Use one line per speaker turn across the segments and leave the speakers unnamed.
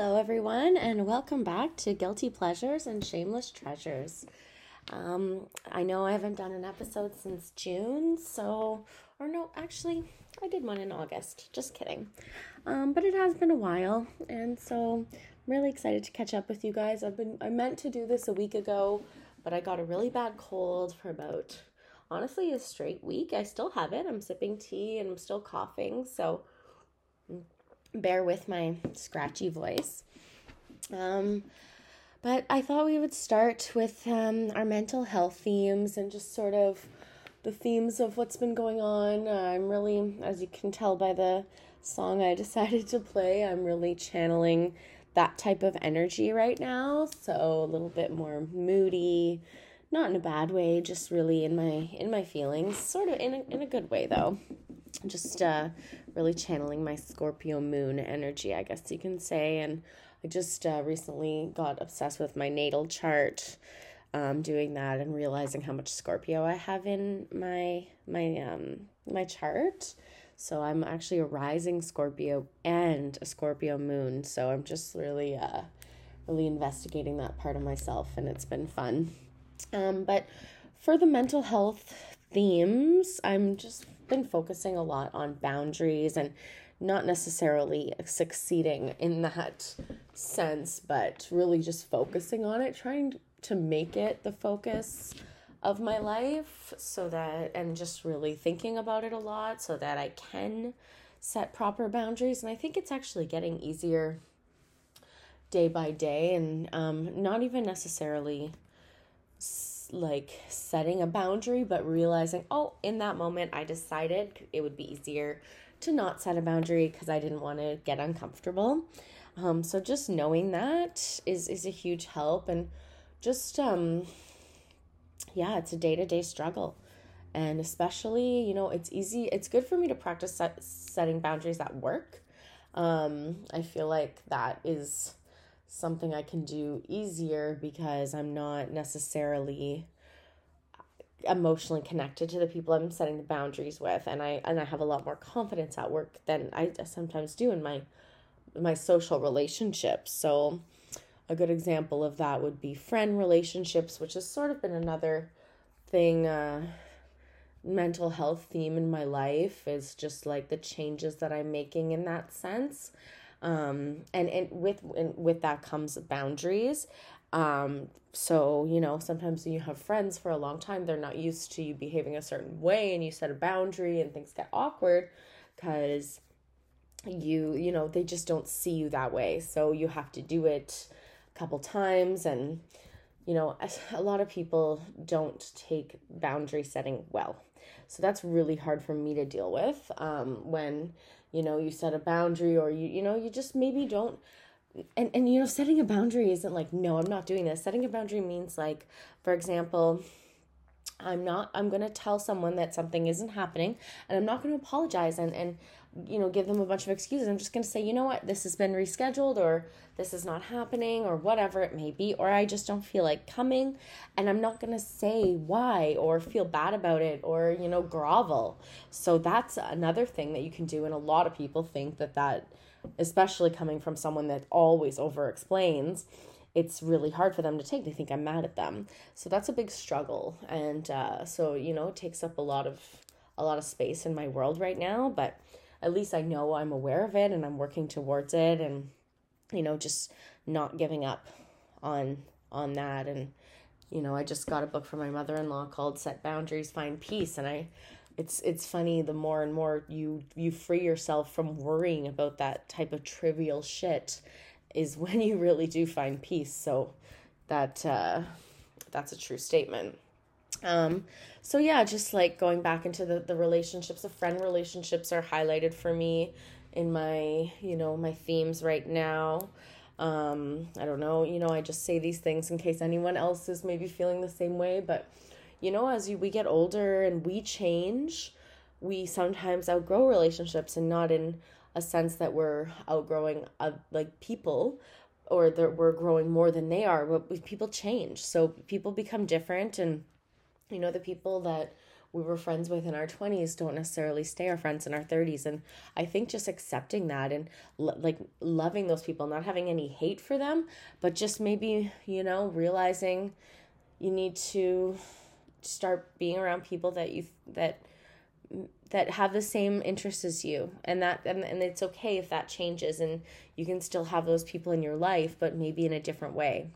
Hello, everyone, and welcome back to Guilty Pleasures and Shameless Treasures. Um, I know I haven't done an episode since June, so, or no, actually, I did one in August. Just kidding. Um, but it has been a while, and so I'm really excited to catch up with you guys. I've been, I meant to do this a week ago, but I got a really bad cold for about, honestly, a straight week. I still have it. I'm sipping tea and I'm still coughing, so bear with my scratchy voice. Um, but I thought we would start with um, our mental health themes and just sort of the themes of what's been going on. Uh, I'm really, as you can tell by the song I decided to play, I'm really channeling that type of energy right now. So a little bit more moody, not in a bad way, just really in my in my feelings, sort of in a, in a good way though just uh, really channeling my Scorpio moon energy, I guess you can say. And I just uh, recently got obsessed with my natal chart, um, doing that and realizing how much Scorpio I have in my my um my chart. So I'm actually a rising Scorpio and a Scorpio moon. So I'm just really uh really investigating that part of myself and it's been fun. Um, but for the mental health themes, I'm just been focusing a lot on boundaries and not necessarily succeeding in that sense, but really just focusing on it, trying to make it the focus of my life so that, and just really thinking about it a lot so that I can set proper boundaries. And I think it's actually getting easier day by day and um, not even necessarily like setting a boundary, but realizing, oh, in that moment, I decided it would be easier to not set a boundary because I didn't want to get uncomfortable. Um, so just knowing that is is a huge help, and just um, yeah, it's a day to day struggle, and especially you know it's easy. It's good for me to practice set, setting boundaries at work. Um, I feel like that is something I can do easier because I'm not necessarily emotionally connected to the people I'm setting the boundaries with and I and I have a lot more confidence at work than I sometimes do in my my social relationships. So a good example of that would be friend relationships, which has sort of been another thing uh mental health theme in my life is just like the changes that I'm making in that sense um, and and with and with that comes boundaries. Um, so you know sometimes when you have friends for a long time they're not used to you behaving a certain way and you set a boundary and things get awkward because you you know they just don't see you that way. So you have to do it a couple times and you know a lot of people don't take boundary setting well. So that's really hard for me to deal with um, when you know you set a boundary or you you know you just maybe don't and and you know setting a boundary isn't like no i'm not doing this. Setting a boundary means like for example i'm not i'm going to tell someone that something isn't happening and i'm not going to apologize and and you know give them a bunch of excuses. I'm just going to say you know what? This has been rescheduled or this is not happening or whatever it may be or i just don't feel like coming and i'm not going to say why or feel bad about it or you know grovel. So that's another thing that you can do and a lot of people think that that especially coming from someone that always over explains it's really hard for them to take. They think i'm mad at them. So that's a big struggle and uh, so you know it takes up a lot of a lot of space in my world right now but at least I know I'm aware of it and I'm working towards it and you know just not giving up on on that. And you know I just got a book from my mother-in-law called Set Boundaries Find Peace. And I it's it's funny the more and more you you free yourself from worrying about that type of trivial shit is when you really do find peace. So that uh that's a true statement um, so yeah, just like going back into the, the relationships, the friend relationships are highlighted for me in my, you know, my themes right now. Um, I don't know, you know, I just say these things in case anyone else is maybe feeling the same way, but you know, as you, we get older and we change, we sometimes outgrow relationships and not in a sense that we're outgrowing uh, like people or that we're growing more than they are, but people change. So people become different and you know the people that we were friends with in our 20s don't necessarily stay our friends in our 30s and i think just accepting that and lo- like loving those people not having any hate for them but just maybe you know realizing you need to start being around people that you that that have the same interests as you. And that and, and it's okay if that changes and you can still have those people in your life but maybe in a different way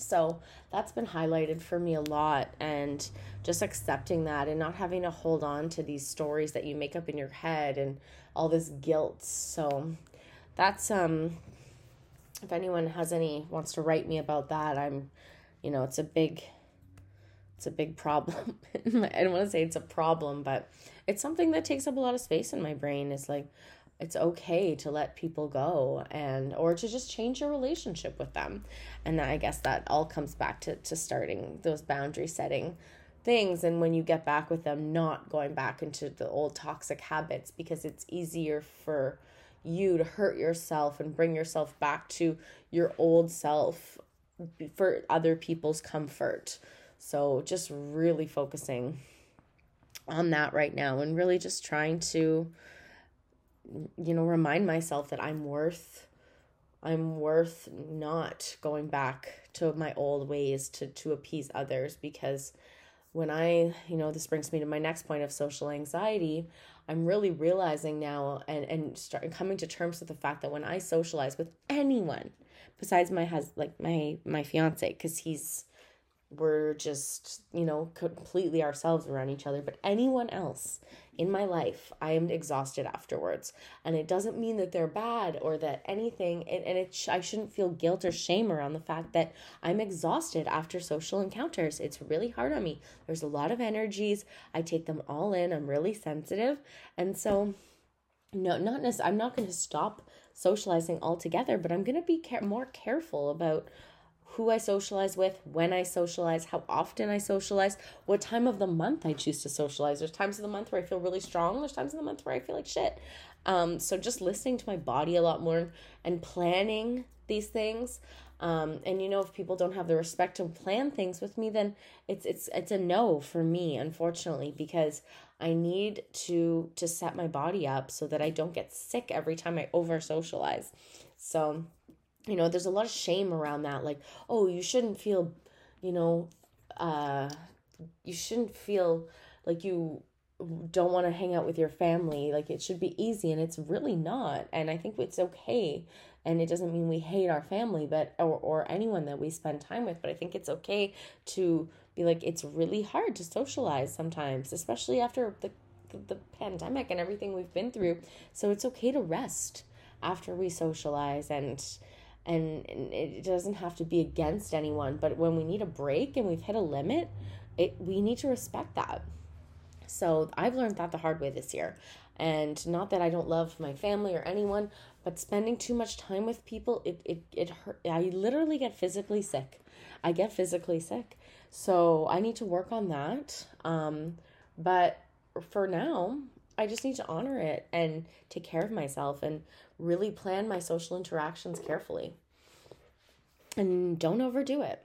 so that's been highlighted for me a lot and just accepting that and not having to hold on to these stories that you make up in your head and all this guilt so that's um if anyone has any wants to write me about that i'm you know it's a big it's a big problem. I don't want to say it's a problem, but it's something that takes up a lot of space in my brain. It's like it's okay to let people go and or to just change your relationship with them. And I guess that all comes back to to starting those boundary setting things and when you get back with them not going back into the old toxic habits because it's easier for you to hurt yourself and bring yourself back to your old self for other people's comfort so just really focusing on that right now and really just trying to you know remind myself that I'm worth I'm worth not going back to my old ways to to appease others because when I, you know, this brings me to my next point of social anxiety, I'm really realizing now and and start coming to terms with the fact that when I socialize with anyone besides my husband, like my my fiance cuz he's we're just, you know, completely ourselves around each other. But anyone else in my life, I am exhausted afterwards. And it doesn't mean that they're bad or that anything, and, and it sh- I shouldn't feel guilt or shame around the fact that I'm exhausted after social encounters. It's really hard on me. There's a lot of energies. I take them all in. I'm really sensitive. And so, no, not necessarily, I'm not going to stop socializing altogether, but I'm going to be care- more careful about who I socialize with, when I socialize, how often I socialize, what time of the month I choose to socialize. There's times of the month where I feel really strong, there's times of the month where I feel like shit. Um, so just listening to my body a lot more and planning these things. Um, and you know, if people don't have the respect to plan things with me, then it's it's it's a no for me, unfortunately, because I need to to set my body up so that I don't get sick every time I over socialize. So you know there's a lot of shame around that like oh you shouldn't feel you know uh you shouldn't feel like you don't want to hang out with your family like it should be easy and it's really not and i think it's okay and it doesn't mean we hate our family but or, or anyone that we spend time with but i think it's okay to be like it's really hard to socialize sometimes especially after the the, the pandemic and everything we've been through so it's okay to rest after we socialize and and it doesn't have to be against anyone but when we need a break and we've hit a limit it we need to respect that. So i've learned that the hard way this year. And not that i don't love my family or anyone but spending too much time with people it it, it hurt i literally get physically sick. I get physically sick. So i need to work on that. Um but for now I just need to honor it and take care of myself and really plan my social interactions carefully. And don't overdo it.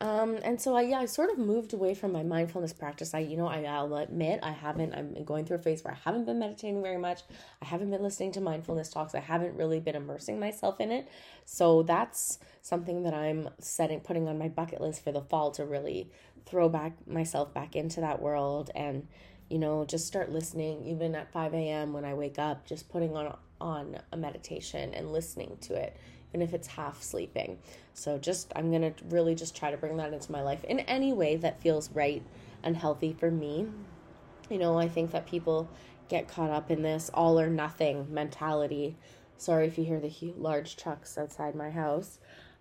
Um, and so I yeah, I sort of moved away from my mindfulness practice. I, you know, I, I'll admit I haven't, I'm going through a phase where I haven't been meditating very much. I haven't been listening to mindfulness talks. I haven't really been immersing myself in it. So that's something that I'm setting, putting on my bucket list for the fall to really throw back myself back into that world and you know just start listening even at 5 a.m when i wake up just putting on on a meditation and listening to it even if it's half sleeping. So just i'm gonna really just try to bring that into my life in any way that feels right and healthy for me. You know i think that people get caught up in this all or nothing mentality. Sorry if you hear the large trucks outside my house.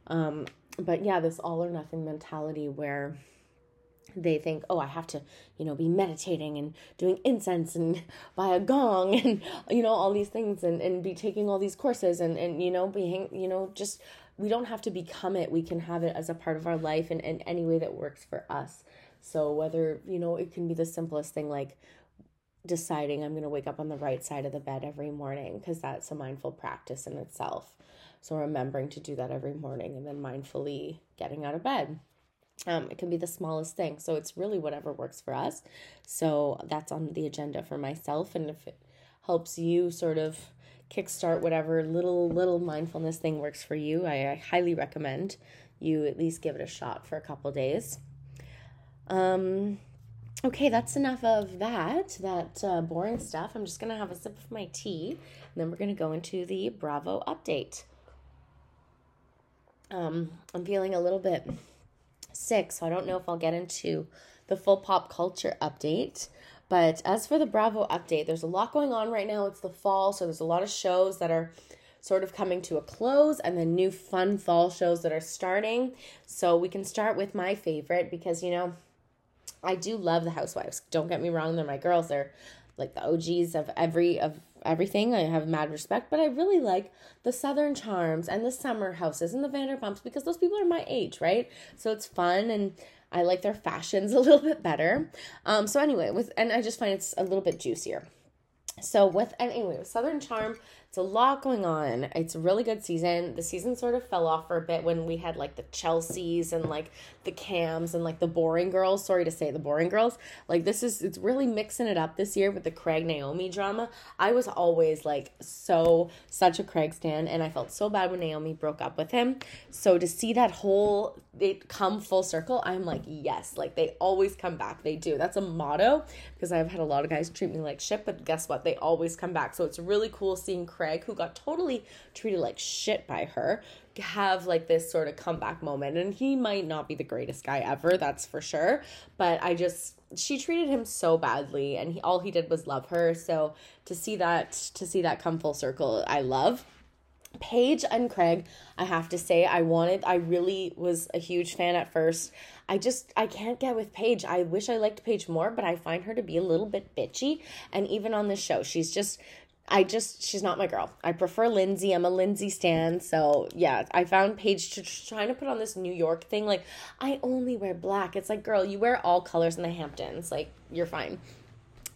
Um, but yeah this all or nothing mentality where they think, oh, I have to, you know, be meditating and doing incense and buy a gong and, you know, all these things and, and be taking all these courses and, and, you know, being, you know, just, we don't have to become it. We can have it as a part of our life and in any way that works for us. So whether, you know, it can be the simplest thing like deciding I'm going to wake up on the right side of the bed every morning because that's a mindful practice in itself. So remembering to do that every morning and then mindfully getting out of bed Um, it can be the smallest thing. So it's really whatever works for us. So that's on the agenda for myself. And if it helps you sort of kickstart whatever little little mindfulness thing works for you, I, I highly recommend you at least give it a shot for a couple days. Um, okay, that's enough of that, that uh, boring stuff. I'm just going to have a sip of my tea, and then we're going to go into the Bravo update. Um, I'm feeling a little bit sick, so I don't know if I'll get into the full pop culture update. But as for the Bravo update, there's a lot going on right now. It's the fall, so there's a lot of shows that are sort of coming to a close and then new fun fall shows that are starting. So we can start with my favorite because, you know, I do love the housewives. Don't get me wrong, they're my girls. They're like the OGs of every of everything. I have mad respect, but I really like the Southern Charms and the Summer Houses and the Vanderpumps because those people are my age, right? So it's fun and I like their fashions a little bit better. Um, so anyway, with and I just find it's a little bit juicier. So with anyway, with Southern Charm, it's a lot going on. It's a really good season. The season sort of fell off for a bit when we had like the Chelseas and like the Cams and like the boring girls. Sorry to say the boring girls. Like this is it's really mixing it up this year with the Craig Naomi drama. I was always like so such a Craig stan and I felt so bad when Naomi broke up with him. So to see that whole it come full circle, I'm like, yes, like they always come back. They do. That's a motto because I've had a lot of guys treat me like shit, but guess what? They always come back. So it's really cool seeing Craig, who got totally treated like shit by her, have like this sort of comeback moment. And he might not be the greatest guy ever, that's for sure. But I just she treated him so badly and he all he did was love her. So to see that to see that come full circle, I love. Paige and Craig, I have to say, I wanted, I really was a huge fan at first. I just, I can't get with Paige. I wish I liked Paige more, but I find her to be a little bit bitchy. And even on the show, she's just, I just, she's not my girl. I prefer Lindsay. I'm a Lindsay stan. So yeah, I found Paige to, trying to put on this New York thing. Like, I only wear black. It's like, girl, you wear all colors in the Hamptons. Like, you're fine.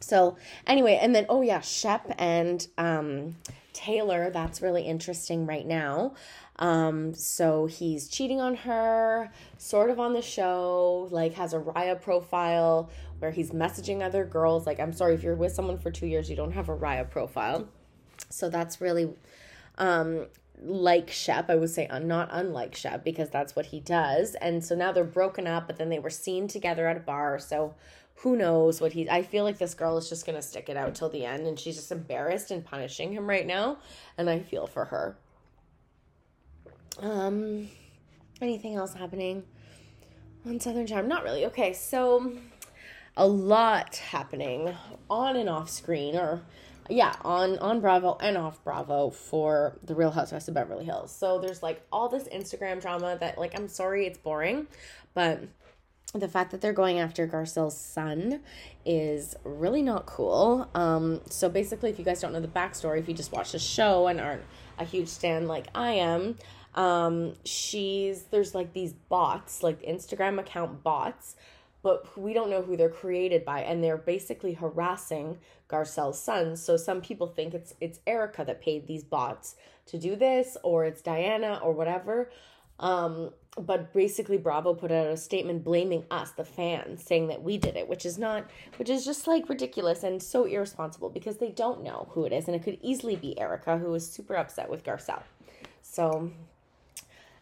So anyway, and then, oh yeah, Shep and, um, Taylor, that's really interesting right now. Um, so he's cheating on her, sort of on the show, like has a Raya profile where he's messaging other girls. Like, I'm sorry, if you're with someone for two years, you don't have a Raya profile. So that's really um like Shep, I would say not unlike Shep because that's what he does. And so now they're broken up, but then they were seen together at a bar. So who knows what he I feel like this girl is just gonna stick it out till the end and she's just embarrassed and punishing him right now. And I feel for her. Um anything else happening on Southern Charm? Not really. Okay, so a lot happening on and off screen or yeah, on on Bravo and off Bravo for the Real Housewives of Beverly Hills. So there's like all this Instagram drama that like I'm sorry it's boring, but the fact that they're going after Garcelle's son is really not cool. Um, so basically, if you guys don't know the backstory, if you just watch the show and aren't a huge stan like I am, um, she's there's like these bots, like Instagram account bots, but we don't know who they're created by, and they're basically harassing Garcelle's son. So some people think it's it's Erika that paid these bots to do this, or it's Diana, or whatever. Um, but basically Bravo put out a statement blaming us, the fans, saying that we did it, which is not, which is just like ridiculous and so irresponsible because they don't know who it is, and it could easily be Erika, who is super upset with Garcelle. So,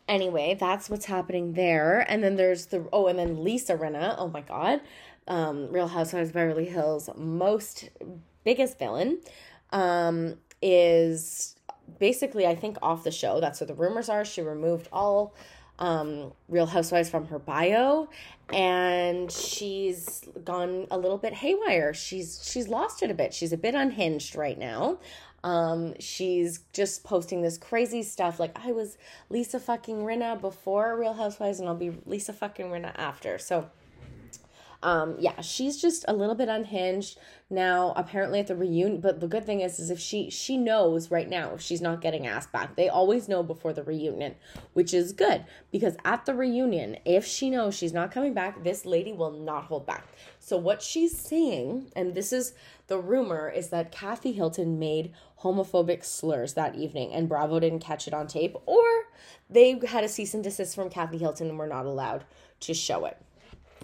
anyway, that's what's happening there. And then there's the oh, and then Lisa Rinna. Oh my God, um, Real Housewives of Beverly Hills most biggest villain, um, is basically I think off the show. That's what the rumors are. She removed all um, Real Housewives from her bio, and she's gone a little bit haywire. She's she's lost it a bit. She's a bit unhinged right now. Um, she's just posting this crazy stuff like I was Lisa fucking Rinna before Real Housewives, and I'll be Lisa fucking Rinna after. So um, yeah, she's just a little bit unhinged now. Apparently at the reunion, but the good thing is, is if she she knows right now if she's not getting asked back, they always know before the reunion, which is good because at the reunion, if she knows she's not coming back, this lady will not hold back. So what she's saying, and this is the rumor, is that Kathy Hilton made homophobic slurs that evening, and Bravo didn't catch it on tape, or they had a cease and desist from Kathy Hilton and were not allowed to show it.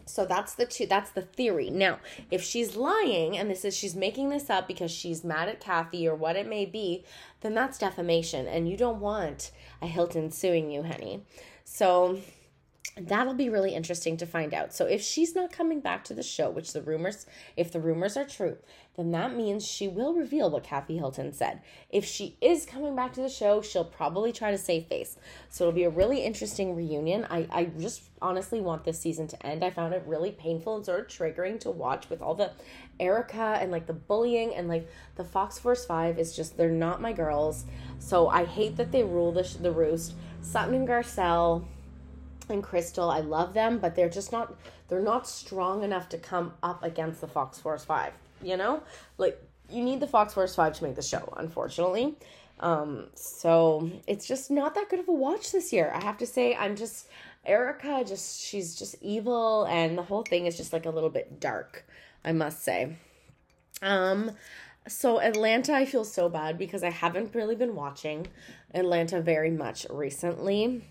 So that's the two that's the theory. Now, if she's lying and this is she's making this up because she's mad at Kathy or what it may be, then that's defamation and you don't want a Hilton suing you, honey. So that'll be really interesting to find out. So if she's not coming back to the show, which the rumors, if the rumors are true, then that means she will reveal what Kathy Hilton said. If she is coming back to the show, she'll probably try to save face. So it'll be a really interesting reunion. I, I just honestly want this season to end. I found it really painful and sort of triggering to watch with all the Erika and like the bullying and like the Fox Force 5 is just, they're not my girls. So I hate that they rule the, the roost. Sutton and Garcelle and Crystal. I love them, but they're just not they're not strong enough to come up against the Fox Force 5, you know? Like you need the Fox Force 5 to make the show, unfortunately. Um so it's just not that good of a watch this year. I have to say I'm just Erika just she's just evil and the whole thing is just like a little bit dark, I must say. Um so Atlanta I feel so bad because I haven't really been watching Atlanta very much recently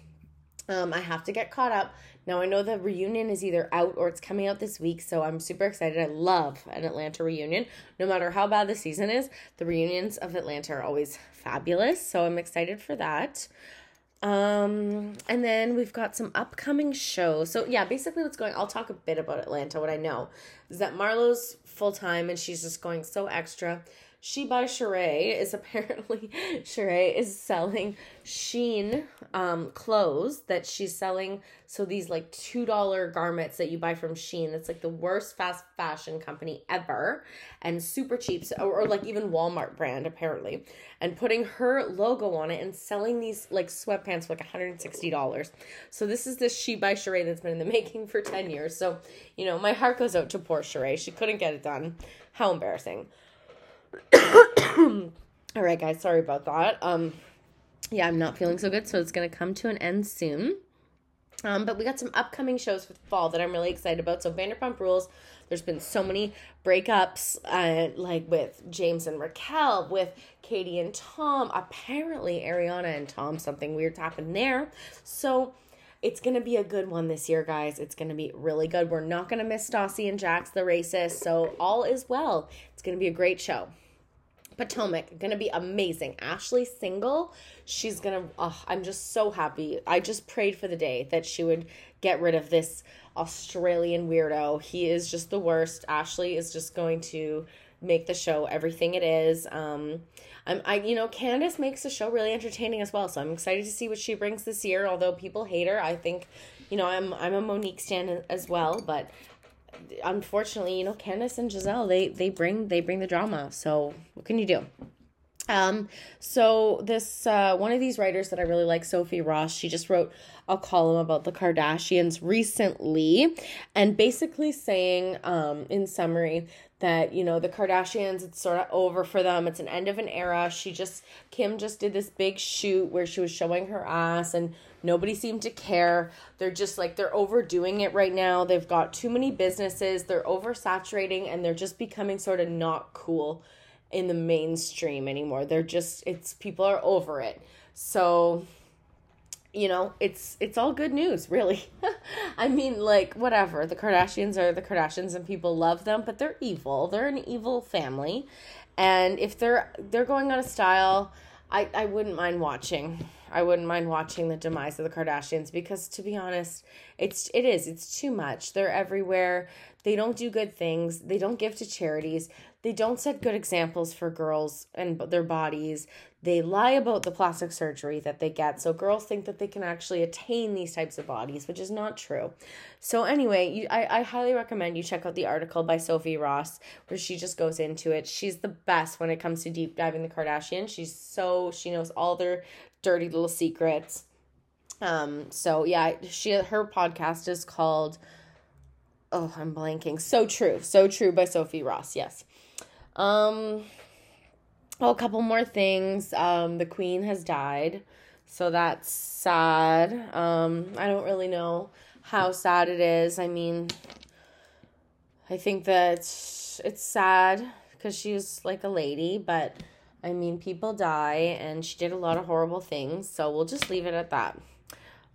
um, I have to get caught up. Now I know the reunion is either out or it's coming out this week, so I'm super excited. I love an Atlanta reunion. No matter how bad the season is, the reunions of Atlanta are always fabulous. So I'm excited for that. Um, and then we've got some upcoming shows. So yeah, basically what's going I'll talk a bit about Atlanta. What I know is that Marlo's full time and she's just going so extra. She by Sheree is apparently Sheree is selling Shein um clothes that she's selling. So these like two dollar garments that you buy from Shein. That's like the worst fast fashion company ever and super cheap. So, or, or like even Walmart brand apparently. And putting her logo on it and selling these like sweatpants for like $160. So this is this She by Sheree that's been in the making for 10 years. So, you know, my heart goes out to poor Sheree. She couldn't get it done. How embarrassing. All right, guys, sorry about that. Um, yeah, I'm not feeling so good, so it's gonna come to an end soon. Um, but we got some upcoming shows for fall that I'm really excited about. So Vanderpump Rules. There's been so many breakups, uh, like with James and Raquel, with Katie and Tom. Apparently, Ariana and Tom, something weird happened there. So it's gonna be a good one this year, guys. It's gonna be really good. We're not gonna miss Stassi and Jax, the racist. So all is well. It's gonna be a great show. Potomac gonna be amazing. Ashley single, she's gonna. Oh, I'm just so happy. I just prayed for the day that she would get rid of this Australian weirdo. He is just the worst. Ashley is just going to make the show everything it is. Um, I'm I you know Candace makes the show really entertaining as well. So I'm excited to see what she brings this year. Although people hate her, I think you know I'm I'm a Monique stan as well, but unfortunately, you know, Candace and Gizelle, they they bring they bring the drama. So what can you do? Um, so this uh one of these writers that I really like, Sophie Ross, she just wrote a column about the Kardashians recently and basically saying um in summary that you know the Kardashians it's sort of over for them. It's an end of an era. She just Kim just did this big shoot where she was showing her ass and nobody seemed to care. They're just like they're overdoing it right now. They've got too many businesses. They're oversaturating and they're just becoming sort of not cool in the mainstream anymore. They're just it's people are over it. So you know it's it's all good news really. I mean like whatever. The kardashians are the kardashians and people love them but they're evil. They're an evil family. And if they're they're going out of style i i wouldn't mind watching. I wouldn't mind watching the demise of the kardashians because to be honest it's it is. It's too much. They're everywhere. They don't do good things. They don't give to charities. They don't set good examples for girls and their bodies. They lie about the plastic surgery that they get. So girls think that they can actually attain these types of bodies, which is not true. So anyway, you, I, I highly recommend you check out the article by Sophie Ross where she just goes into it. She's the best when it comes to deep diving the Kardashians. She's so she knows all their dirty little secrets. Um so yeah, she her podcast is called Oh, I'm blanking. So true. So true by Sophie Ross. Yes. Um, oh, a couple more things. Um, the queen has died, so that's sad. Um, I don't really know how sad it is. I mean, I think that it's sad because she's like a lady, but I mean, people die, and she did a lot of horrible things, so we'll just leave it at that.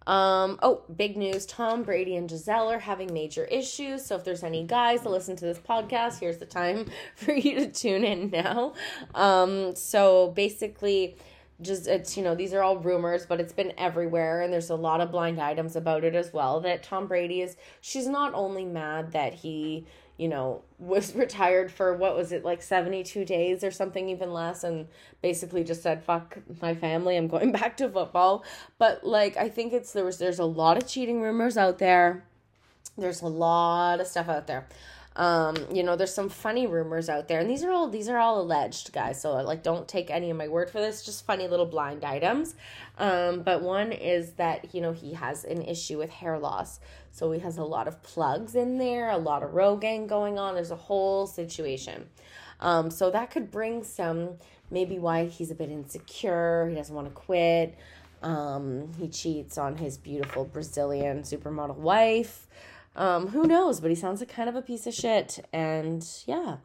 Um, oh, big news Tom Brady and Gisele are having major issues. So, if there's any guys that listen to this podcast, here's the time for you to tune in now. Um, so, basically, just it's you know these are all rumors but it's been everywhere and there's a lot of blind items about it as well that tom brady is she's not only mad that he you know was retired for what was it like 72 days or something even less and basically just said fuck my family i'm going back to football. But like i think it's there was there's a lot of cheating rumors out there. There's a lot of stuff out there um, you know, there's some funny rumors out there, and these are all these are all alleged, guys. So like, don't take any of my word for this. Just funny little blind items. Um, but one is that you know he has an issue with hair loss, so he has a lot of plugs in there, a lot of Rogaine going on. There's a whole situation. Um, so that could bring some maybe why he's a bit insecure. He doesn't want to quit. Um, he cheats on his beautiful Brazilian supermodel wife. Um, who knows? But he sounds like kind of a piece of shit. And yeah.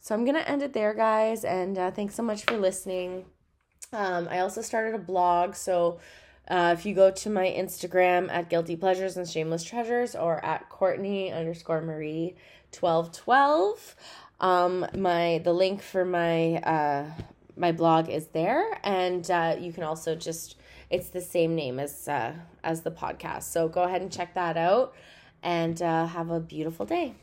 So I'm going to end it there, guys. And uh, thanks so much for listening. Um, I also started a blog. So uh, if you go to my Instagram at Guilty Pleasures and Shameless Treasures or at Courtney underscore Marie 1212, um, my the link for my uh, my blog is there, and uh, you can also just it's the same name as uh, as the podcast. So go ahead and check that out and uh, have a beautiful day.